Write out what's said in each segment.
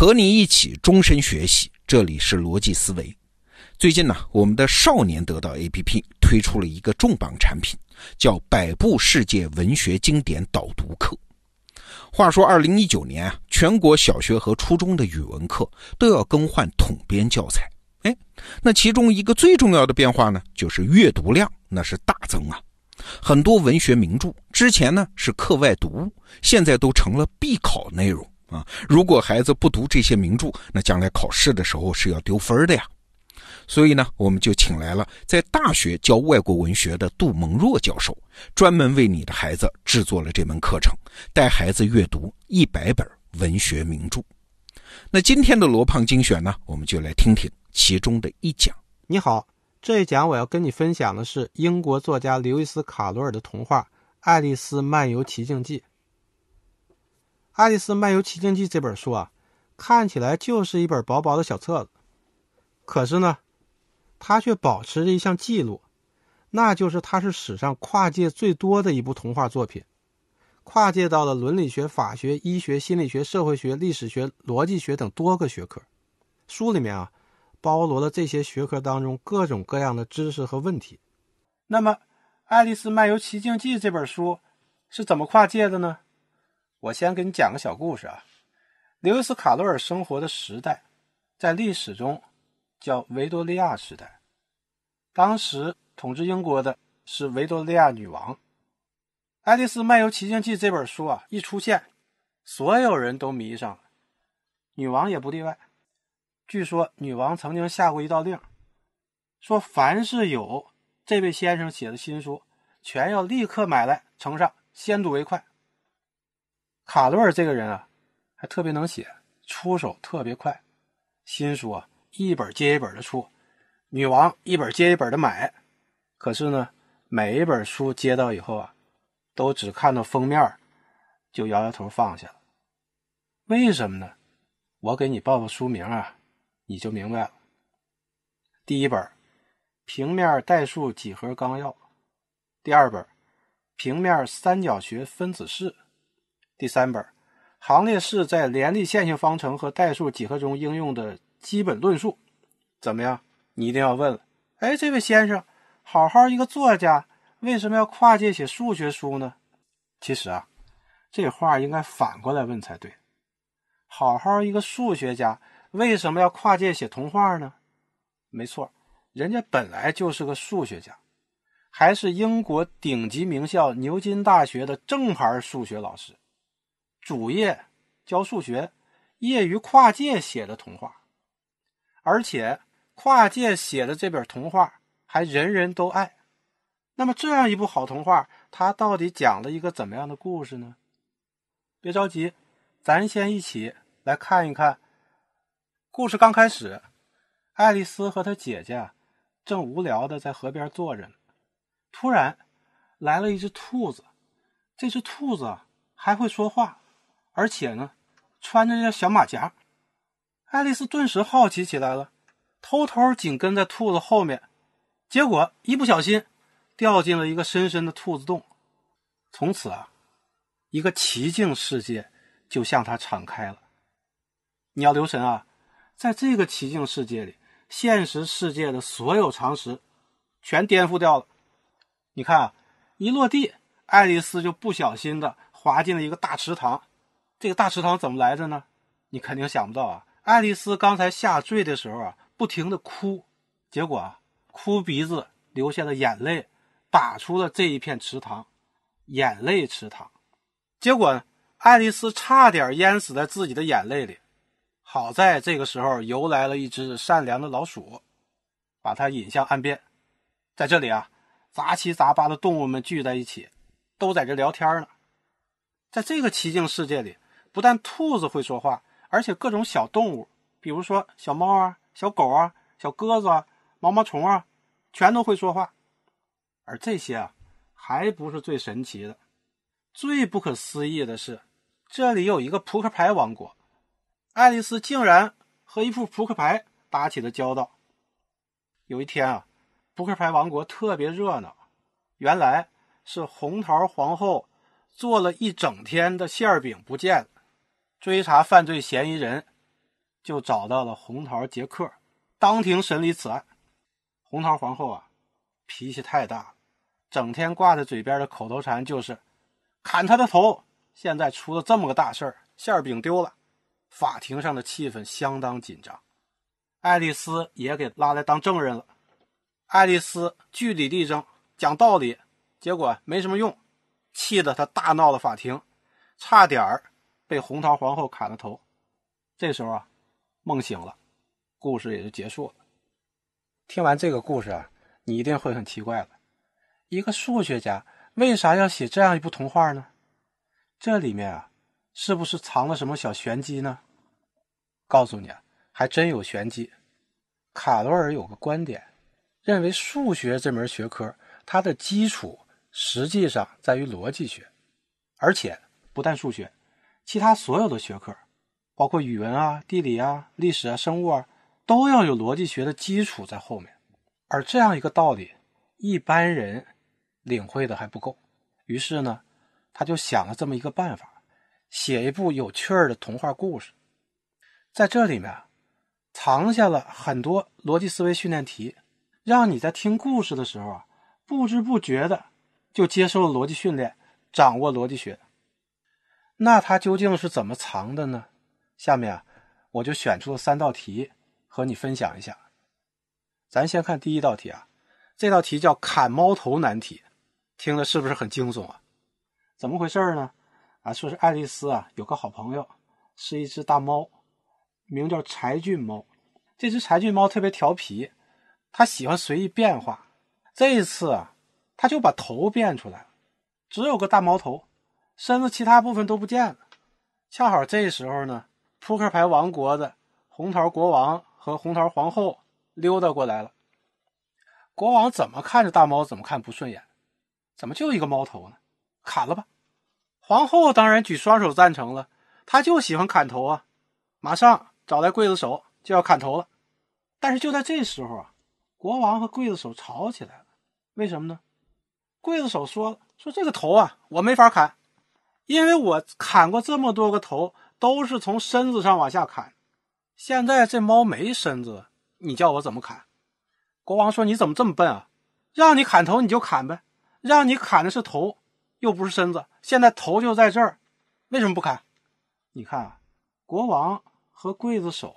和你一起终身学习，这里是逻辑思维。最近呢，我们的少年得到 APP 推出了一个重磅产品，叫《百部世界文学经典导读课》。话说，二零一九年啊，全国小学和初中的语文课都要更换统编教材。哎，那其中一个最重要的变化呢，就是阅读量那是大增啊。很多文学名著之前呢是课外读物，现在都成了必考内容啊。如果孩子不读这些名著，那将来考试的时候是要丢分的呀。所以呢，我们就请来了在大学教外国文学的杜蒙若教授，专门为你的孩子制作了这门课程，带孩子阅读一百本文学名著。那今天的罗胖精选呢，我们就来听听其中的一讲。你好。这一讲我要跟你分享的是英国作家刘易斯·卡罗尔的童话《爱丽丝漫游奇境记》。《爱丽丝漫游奇境记》这本书啊，看起来就是一本薄薄的小册子，可是呢，它却保持着一项记录，那就是它是史上跨界最多的一部童话作品，跨界到了伦理学、法学、医学、心理学、社会学、历史学、逻辑学等多个学科。书里面啊。包罗了这些学科当中各种各样的知识和问题。那么，《爱丽丝漫游奇境记》这本书是怎么跨界的呢？我先给你讲个小故事啊。刘易斯·卡罗尔生活的时代，在历史中叫维多利亚时代。当时统治英国的是维多利亚女王。《爱丽丝漫游奇境记》这本书啊一出现，所有人都迷上了，女王也不例外。据说女王曾经下过一道令，说凡是有这位先生写的新书，全要立刻买来呈上，先睹为快。卡罗尔这个人啊，还特别能写，出手特别快，新书啊一本接一本的出，女王一本接一本的买。可是呢，每一本书接到以后啊，都只看到封面，就摇摇头放下了。为什么呢？我给你报个书名啊。你就明白了。第一本《平面代数几何纲要》，第二本《平面三角学分子式》，第三本《行列式在联立线性方程和代数几何中应用的基本论述》。怎么样？你一定要问了。哎，这位先生，好好一个作家，为什么要跨界写数学书呢？其实啊，这话应该反过来问才对。好好一个数学家。为什么要跨界写童话呢？没错，人家本来就是个数学家，还是英国顶级名校牛津大学的正牌数学老师，主业教数学，业余跨界写的童话，而且跨界写的这本童话还人人都爱。那么这样一部好童话，它到底讲了一个怎么样的故事呢？别着急，咱先一起来看一看。故事刚开始，爱丽丝和她姐姐正无聊的在河边坐着。突然，来了一只兔子。这只兔子还会说话，而且呢，穿着这小马甲。爱丽丝顿时好奇起来了，偷偷紧跟在兔子后面。结果一不小心，掉进了一个深深的兔子洞。从此啊，一个奇境世界就向他敞开了。你要留神啊！在这个奇境世界里，现实世界的所有常识全颠覆掉了。你看啊，一落地，爱丽丝就不小心的滑进了一个大池塘。这个大池塘怎么来的呢？你肯定想不到啊！爱丽丝刚才下坠的时候啊，不停的哭，结果啊，哭鼻子流下的眼泪打出了这一片池塘，眼泪池塘。结果，爱丽丝差点淹死在自己的眼泪里。好在这个时候游来了一只善良的老鼠，把它引向岸边。在这里啊，杂七杂八的动物们聚在一起，都在这聊天呢。在这个奇境世界里，不但兔子会说话，而且各种小动物，比如说小猫啊、小狗啊、小鸽子啊、毛毛虫啊，全都会说话。而这些啊，还不是最神奇的，最不可思议的是，这里有一个扑克牌王国。爱丽丝竟然和一副扑克牌打起了交道。有一天啊，扑克牌王国特别热闹，原来是红桃皇后做了一整天的馅饼不见了，追查犯罪嫌疑人，就找到了红桃杰克，当庭审理此案。红桃皇后啊，脾气太大了，整天挂在嘴边的口头禅就是“砍他的头”。现在出了这么个大事儿，馅饼丢了，法庭上的气氛相当紧张。爱丽丝也给拉来当证人了。爱丽丝据理力争，讲道理，结果没什么用，气得她大闹了法庭，差点儿被红桃皇后砍了头。这时候啊，梦醒了，故事也就结束了。听完这个故事啊，你一定会很奇怪了：一个数学家为啥要写这样一部童话呢？这里面啊，是不是藏了什么小玄机呢？告诉你啊，还真有玄机。卡罗尔有个观点。认为数学这门学科，它的基础实际上在于逻辑学，而且不但数学，其他所有的学科，包括语文啊、地理啊、历史啊、生物啊，都要有逻辑学的基础在后面。而这样一个道理，一般人领会的还不够。于是呢，他就想了这么一个办法，写一部有趣儿的童话故事。在这里面，藏下了很多逻辑思维训练题。让你在听故事的时候啊，不知不觉的就接受了逻辑训练，掌握逻辑学。那它究竟是怎么藏的呢？下面啊，我就选出了三道题和你分享一下。咱先看第一道题啊，这道题叫砍猫头难题，听着是不是很惊悚啊？怎么回事呢？啊，说是爱丽丝啊有个好朋友是一只大猫，名叫柴郡猫。这只柴郡猫特别调皮。它喜欢随意变化，这一次啊，它就把头变出来了，只有个大猫头，身子其他部分都不见了。恰好这时候呢，扑克牌王国的红桃国王和红桃皇后溜达过来了。国王怎么看着大猫怎么看不顺眼，怎么就一个猫头呢？砍了吧！皇后当然举双手赞成了，她就喜欢砍头啊，马上找来刽子手就要砍头了。但是就在这时候啊。国王和刽子手吵起来了，为什么呢？刽子手说：“说这个头啊，我没法砍，因为我砍过这么多个头，都是从身子上往下砍。现在这猫没身子，你叫我怎么砍？”国王说：“你怎么这么笨啊？让你砍头你就砍呗，让你砍的是头，又不是身子。现在头就在这儿，为什么不砍？你看，国王和刽子手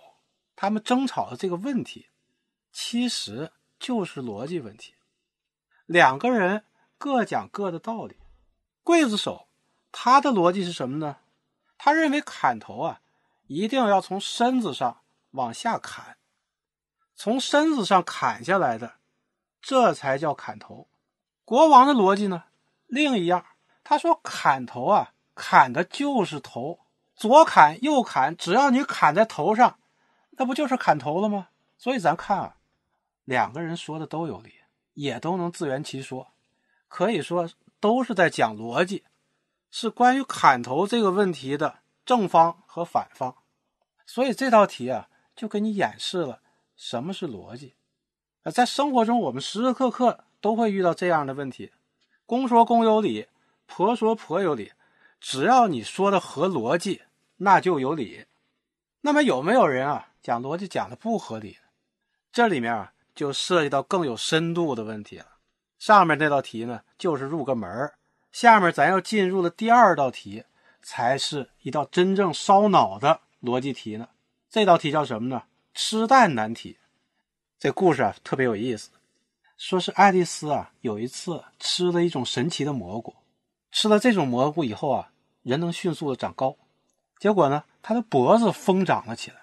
他们争吵的这个问题。”其实就是逻辑问题，两个人各讲各的道理。刽子手他的逻辑是什么呢？他认为砍头啊，一定要从身子上往下砍，从身子上砍下来的，这才叫砍头。国王的逻辑呢，另一样，他说砍头啊，砍的就是头，左砍右砍，只要你砍在头上，那不就是砍头了吗？所以咱看啊。两个人说的都有理，也都能自圆其说，可以说都是在讲逻辑，是关于砍头这个问题的正方和反方。所以这道题啊，就给你演示了什么是逻辑。啊，在生活中，我们时时刻刻都会遇到这样的问题：公说公有理，婆说婆有理。只要你说的合逻辑，那就有理。那么有没有人啊讲逻辑讲的不合理？这里面啊。就涉及到更有深度的问题了。上面这道题呢，就是入个门儿；下面咱要进入的第二道题，才是一道真正烧脑的逻辑题呢。这道题叫什么呢？吃蛋难题。这故事啊，特别有意思。说是爱丽丝啊，有一次吃了一种神奇的蘑菇，吃了这种蘑菇以后啊，人能迅速的长高。结果呢，她的脖子疯长了起来，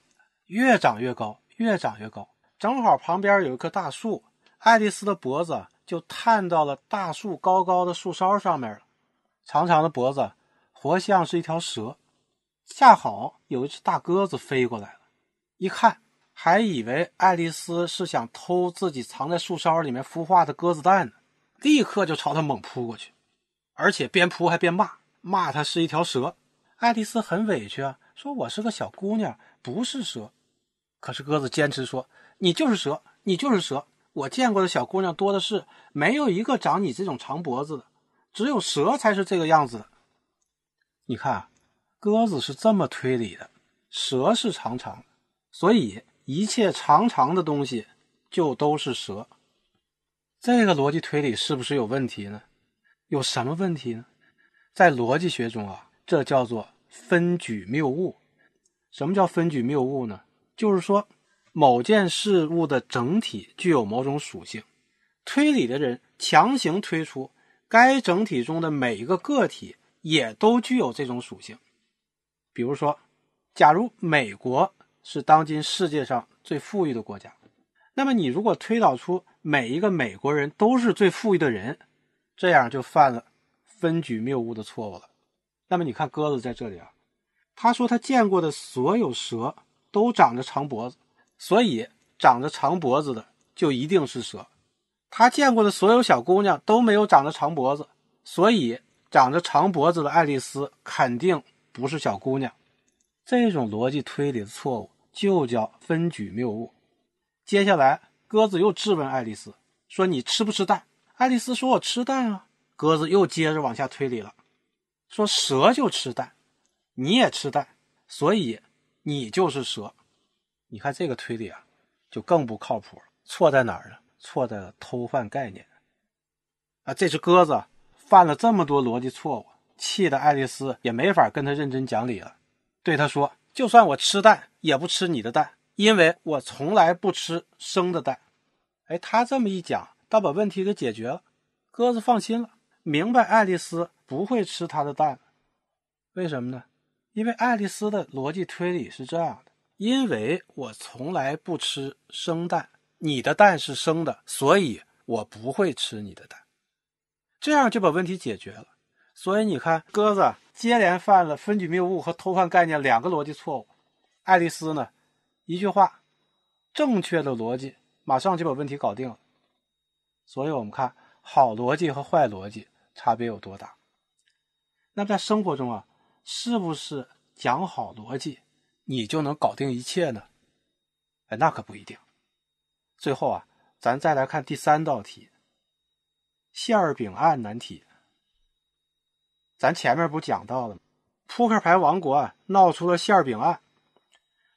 越长越高，越长越高。正好旁边有一棵大树，爱丽丝的脖子就探到了大树高高的树梢上面了。长长的脖子，活像是一条蛇。恰好有一只大鸽子飞过来了，一看还以为爱丽丝是想偷自己藏在树梢里面孵化的鸽子蛋呢，立刻就朝它猛扑过去，而且边扑还边骂，骂它是一条蛇。爱丽丝很委屈啊，说我是个小姑娘，不是蛇。可是鸽子坚持说。你就是蛇，你就是蛇。我见过的小姑娘多的是，没有一个长你这种长脖子的，只有蛇才是这个样子的。你看，鸽子是这么推理的：蛇是长长的，所以一切长长的东西就都是蛇。这个逻辑推理是不是有问题呢？有什么问题呢？在逻辑学中啊，这叫做分举谬误。什么叫分举谬误呢？就是说某件事物的整体具有某种属性，推理的人强行推出该整体中的每一个个体也都具有这种属性。比如说，假如美国是当今世界上最富裕的国家，那么你如果推导出每一个美国人都是最富裕的人，这样就犯了分举谬误的错误了。那么你看鸽子在这里啊，他说他见过的所有蛇都长着长脖子，所以长着长脖子的就一定是蛇。他见过的所有小姑娘都没有长着长脖子，所以长着长脖子的爱丽丝肯定不是小姑娘。这种逻辑推理的错误就叫分举谬误。接下来。鸽子又质问爱丽丝说：“你吃不吃蛋？”爱丽丝说：“我吃蛋啊。”鸽子又接着往下推理了，说：“蛇就吃蛋，你也吃蛋，所以你就是蛇。”你看这个推理啊，就更不靠谱了。错在哪儿呢？错在了偷换概念。啊，这只鸽子犯了这么多逻辑错误，气得爱丽丝也没法跟他认真讲理了，对他说：“就算我吃蛋，也不吃你的蛋。”因为我从来不吃生的蛋，哎，他这么一讲，倒把问题给解决了。鸽子放心了，明白爱丽丝不会吃他的蛋。为什么呢？因为爱丽丝的逻辑推理是这样的：因为我从来不吃生蛋，你的蛋是生的，所以我不会吃你的蛋。这样就把问题解决了。所以你看，鸽子接连犯了分举谬误和偷换概念两个逻辑错误，爱丽丝呢？一句话，正确的逻辑马上就把问题搞定了。所以，我们看好逻辑和坏逻辑差别有多大。那，在生活中啊，是不是讲好逻辑，你就能搞定一切呢？哎，那可不一定。最后啊，咱再来看第三道题——馅饼案难题。咱前面不讲到了吗？扑克牌王国啊，闹出了馅饼案。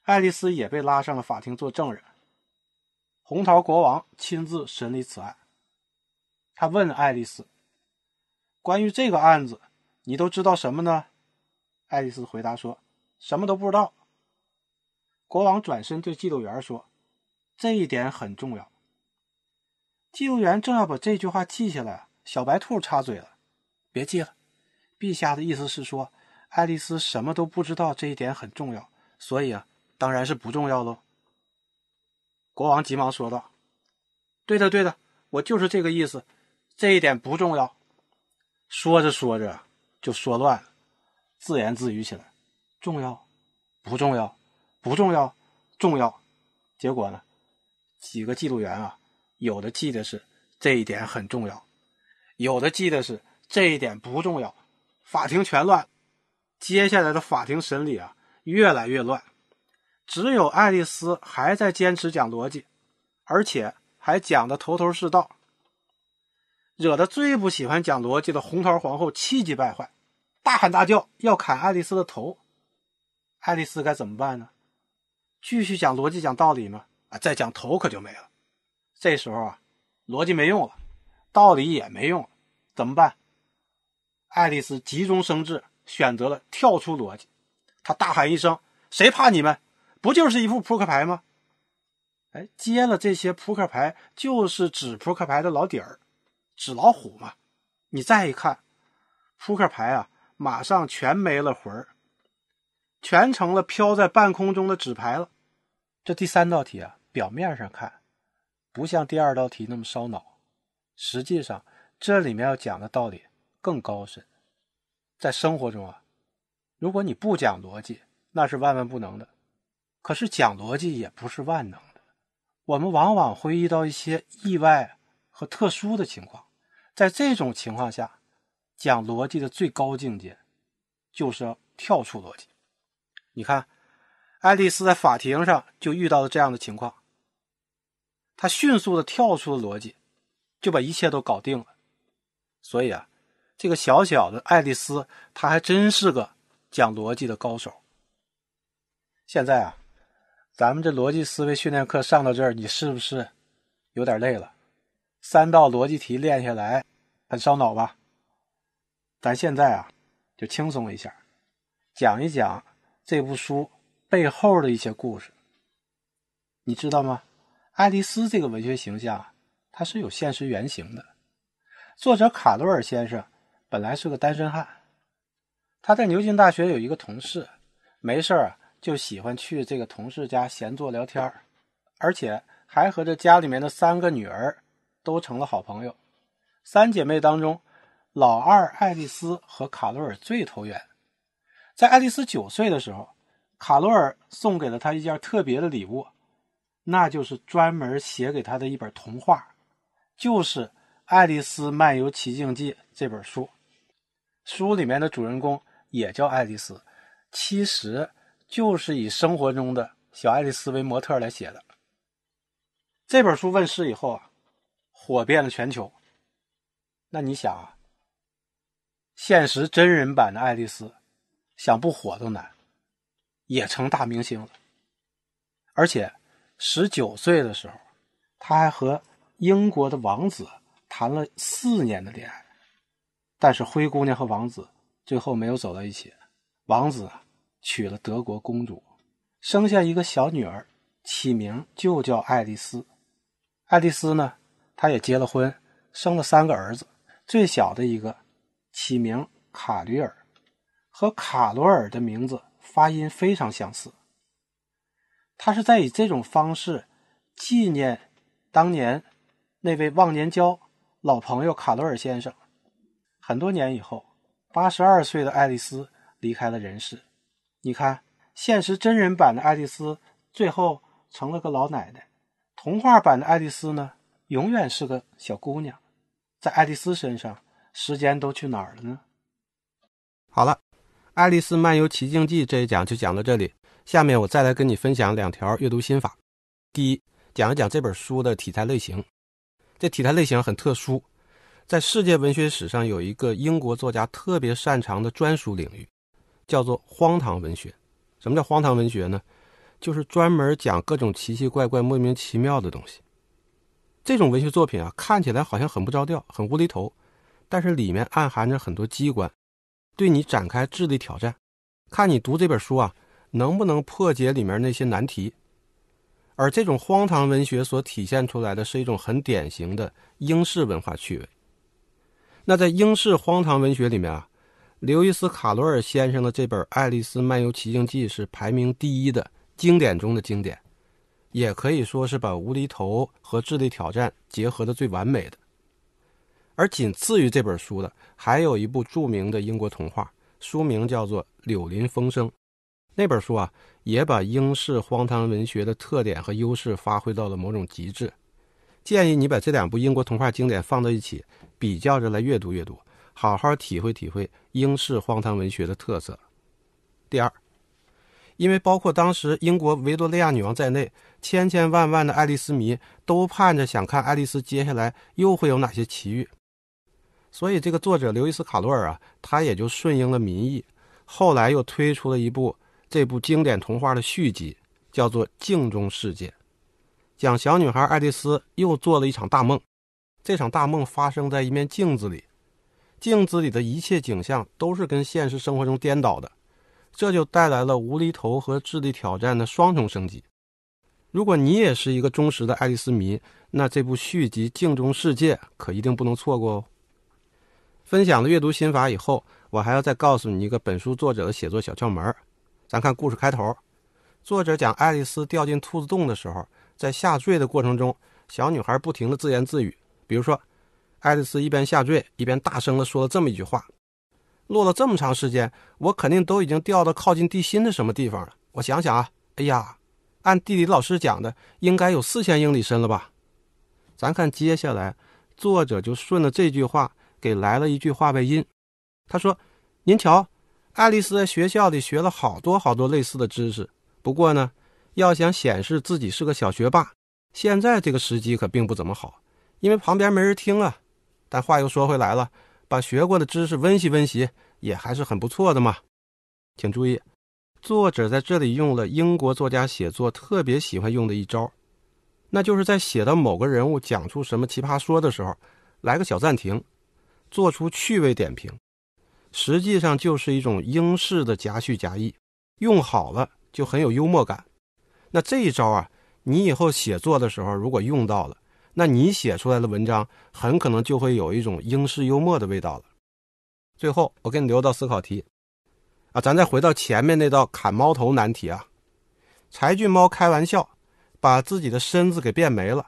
爱丽丝也被拉上了法庭做证人。红桃国王亲自审理此案。他问爱丽丝：“关于这个案子，你都知道什么呢？”爱丽丝回答说：“什么都不知道。”国王转身对记录员说：“这一点很重要。”记录员正要把这句话记下来，小白兔插嘴了：“别记了，陛下的意思是说，爱丽丝什么都不知道，这一点很重要，所以啊。”当然是不重要喽。国王急忙说道：“对的，对的，我就是这个意思，这一点不重要。”说着说着就说乱了，自言自语起来：“重要，不重要，不重要，重要。”结果呢，几个记录员啊，有的记得是这一点很重要，有的记得是这一点不重要，法庭全乱。接下来的法庭审理啊，越来越乱。只有爱丽丝还在坚持讲逻辑，而且还讲的头头是道，惹得最不喜欢讲逻辑的红桃皇后气急败坏，大喊大叫要砍爱丽丝的头。爱丽丝该怎么办呢？继续讲逻辑、讲道理吗？啊，再讲头可就没了。这时候啊，逻辑没用了，道理也没用了，怎么办？爱丽丝急中生智，选择了跳出逻辑。她大喊一声：“谁怕你们？”不就是一副扑克牌吗？哎，接了这些扑克牌，就是纸扑克牌的老底儿，纸老虎嘛。你再一看，扑克牌啊，马上全没了魂儿，全成了飘在半空中的纸牌了。这第三道题啊，表面上看不像第二道题那么烧脑，实际上这里面要讲的道理更高深。在生活中啊，如果你不讲逻辑，那是万万不能的。可是讲逻辑也不是万能的，我们往往会遇到一些意外和特殊的情况，在这种情况下，讲逻辑的最高境界就是要跳出逻辑。你看，爱丽丝在法庭上就遇到了这样的情况，她迅速的跳出了逻辑，就把一切都搞定了。所以啊，这个小小的爱丽丝，她还真是个讲逻辑的高手。现在啊。咱们这逻辑思维训练课上到这儿，你是不是有点累了？三道逻辑题练下来很烧脑吧？咱现在啊，就轻松一下，讲一讲这部书背后的一些故事。你知道吗？爱丽丝这个文学形象，它是有现实原型的。作者卡罗尔先生本来是个单身汉，他在牛津大学有一个同事，没事儿。就喜欢去这个同事家闲坐聊天而且还和这家里面的三个女儿都成了好朋友。三姐妹当中，老二爱丽丝和卡罗尔最投缘。在爱丽丝九岁的时候，卡罗尔送给了他一件特别的礼物，那就是专门写给他的一本童话，就是《爱丽丝漫游奇境记》这本书。书里面的主人公也叫爱丽丝，其实。就是以生活中的小爱丽丝为模特来写的。这本书问世以后啊，火遍了全球。那你想啊，现实真人版的爱丽丝，想不火都难，也成大明星了。而且十九岁的时候，他还和英国的王子谈了四年的恋爱，但是灰姑娘和王子最后没有走到一起。王子。娶了德国公主，生下一个小女儿，起名就叫爱丽丝。爱丽丝呢，她也结了婚，生了三个儿子，最小的一个起名卡吕尔，和卡罗尔的名字发音非常相似。他是在以这种方式纪念当年那位忘年交老朋友卡罗尔先生。很多年以后，八十二岁的爱丽丝离开了人世。你看，现实真人版的爱丽丝最后成了个老奶奶，童话版的爱丽丝呢，永远是个小姑娘。在爱丽丝身上，时间都去哪儿了呢？好了，《爱丽丝漫游奇境记》这一讲就讲到这里。下面我再来跟你分享两条阅读心法。第一，讲一讲这本书的题材类型。这题材类型很特殊，在世界文学史上有一个英国作家特别擅长的专属领域。叫做荒唐文学。什么叫荒唐文学呢？就是专门讲各种奇奇怪怪、莫名其妙的东西。这种文学作品啊，看起来好像很不着调、很无厘头，但是里面暗含着很多机关，对你展开智力挑战，看你读这本书啊，能不能破解里面那些难题。而这种荒唐文学所体现出来的是一种很典型的英式文化趣味。那在英式荒唐文学里面啊。刘易斯·卡罗尔先生的这本《爱丽丝漫游奇境记》是排名第一的经典中的经典，也可以说是把无厘头和智力挑战结合的最完美的。而仅次于这本书的，还有一部著名的英国童话，书名叫做《柳林风声》。那本书啊，也把英式荒唐文学的特点和优势发挥到了某种极致。建议你把这两部英国童话经典放到一起，比较着来阅读阅读。好好体会体会英式荒唐文学的特色。第二，因为包括当时英国维多利亚女王在内，千千万万的爱丽丝迷都盼着想看爱丽丝接下来又会有哪些奇遇，所以这个作者刘易斯·卡罗尔啊，他也就顺应了民意，后来又推出了一部这部经典童话的续集，叫做《镜中世界》，讲小女孩爱丽丝又做了一场大梦，这场大梦发生在一面镜子里。镜子里的一切景象都是跟现实生活中颠倒的，这就带来了无厘头和智力挑战的双重升级。如果你也是一个忠实的爱丽丝迷，那这部续集《镜中世界》可一定不能错过哦。分享了阅读心法以后，我还要再告诉你一个本书作者的写作小窍门。咱看故事开头，作者讲爱丽丝掉进兔子洞的时候，在下坠的过程中，小女孩不停的自言自语，比如说。爱丽丝一边下坠，一边大声的说了这么一句话：“落了这么长时间，我肯定都已经掉到靠近地心的什么地方了。我想想啊，哎呀，按地理老师讲的，应该有四千英里深了吧？”咱看接下来，作者就顺着这句话给来了一句话外音。他说：“您瞧，爱丽丝在学校里学了好多好多类似的知识，不过呢，要想显示自己是个小学霸，现在这个时机可并不怎么好，因为旁边没人听啊。”但话又说回来了，把学过的知识温习温习，也还是很不错的嘛。请注意，作者在这里用了英国作家写作特别喜欢用的一招，那就是在写到某个人物讲出什么奇葩说的时候，来个小暂停，做出趣味点评，实际上就是一种英式的夹叙夹议，用好了就很有幽默感。那这一招啊，你以后写作的时候如果用到了，那你写出来的文章很可能就会有一种英式幽默的味道了。最后，我给你留道思考题，啊，咱再回到前面那道砍猫头难题啊。柴郡猫开玩笑，把自己的身子给变没了，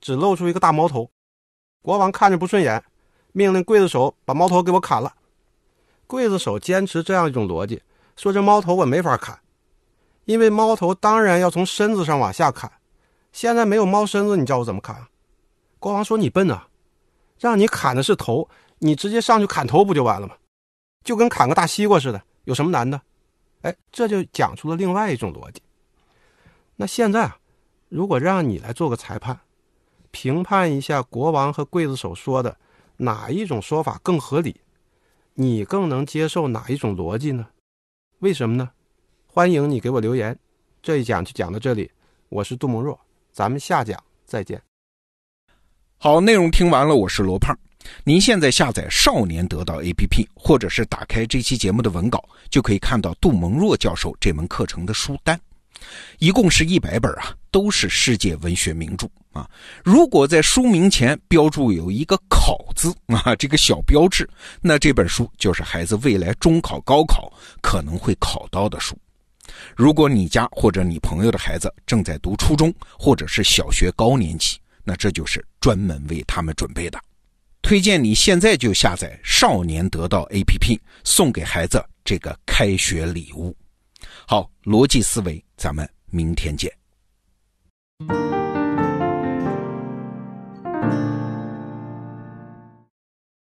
只露出一个大猫头。国王看着不顺眼，命令刽子手把猫头给我砍了。刽子手坚持这样一种逻辑，说这猫头我没法砍。因为猫头当然要从身子上往下砍，现在没有猫身子，你叫我怎么砍？国王说：“你笨啊，让你砍的是头，你直接上去砍头不就完了吗？就跟砍个大西瓜似的，有什么难的？”哎，这就讲出了另外一种逻辑。那现在啊，如果让你来做个裁判，评判一下国王和刽子手说的哪一种说法更合理，你更能接受哪一种逻辑呢？为什么呢？欢迎你给我留言，这一讲就讲到这里，我是杜蒙若，咱们下讲再见。好，内容听完了，我是罗胖。您现在下载少年得到 APP，或者是打开这期节目的文稿，就可以看到杜蒙若教授这门课程的书单，一共是一百本啊，都是世界文学名著啊。如果在书名前标注有一个“考”字 啊，这个小标志，那这本书就是孩子未来中考、高考可能会考到的书。如果你家或者你朋友的孩子正在读初中或者是小学高年级，那这就是专门为他们准备的。推荐你现在就下载少年得到 APP，送给孩子这个开学礼物。好，逻辑思维，咱们明天见。thank you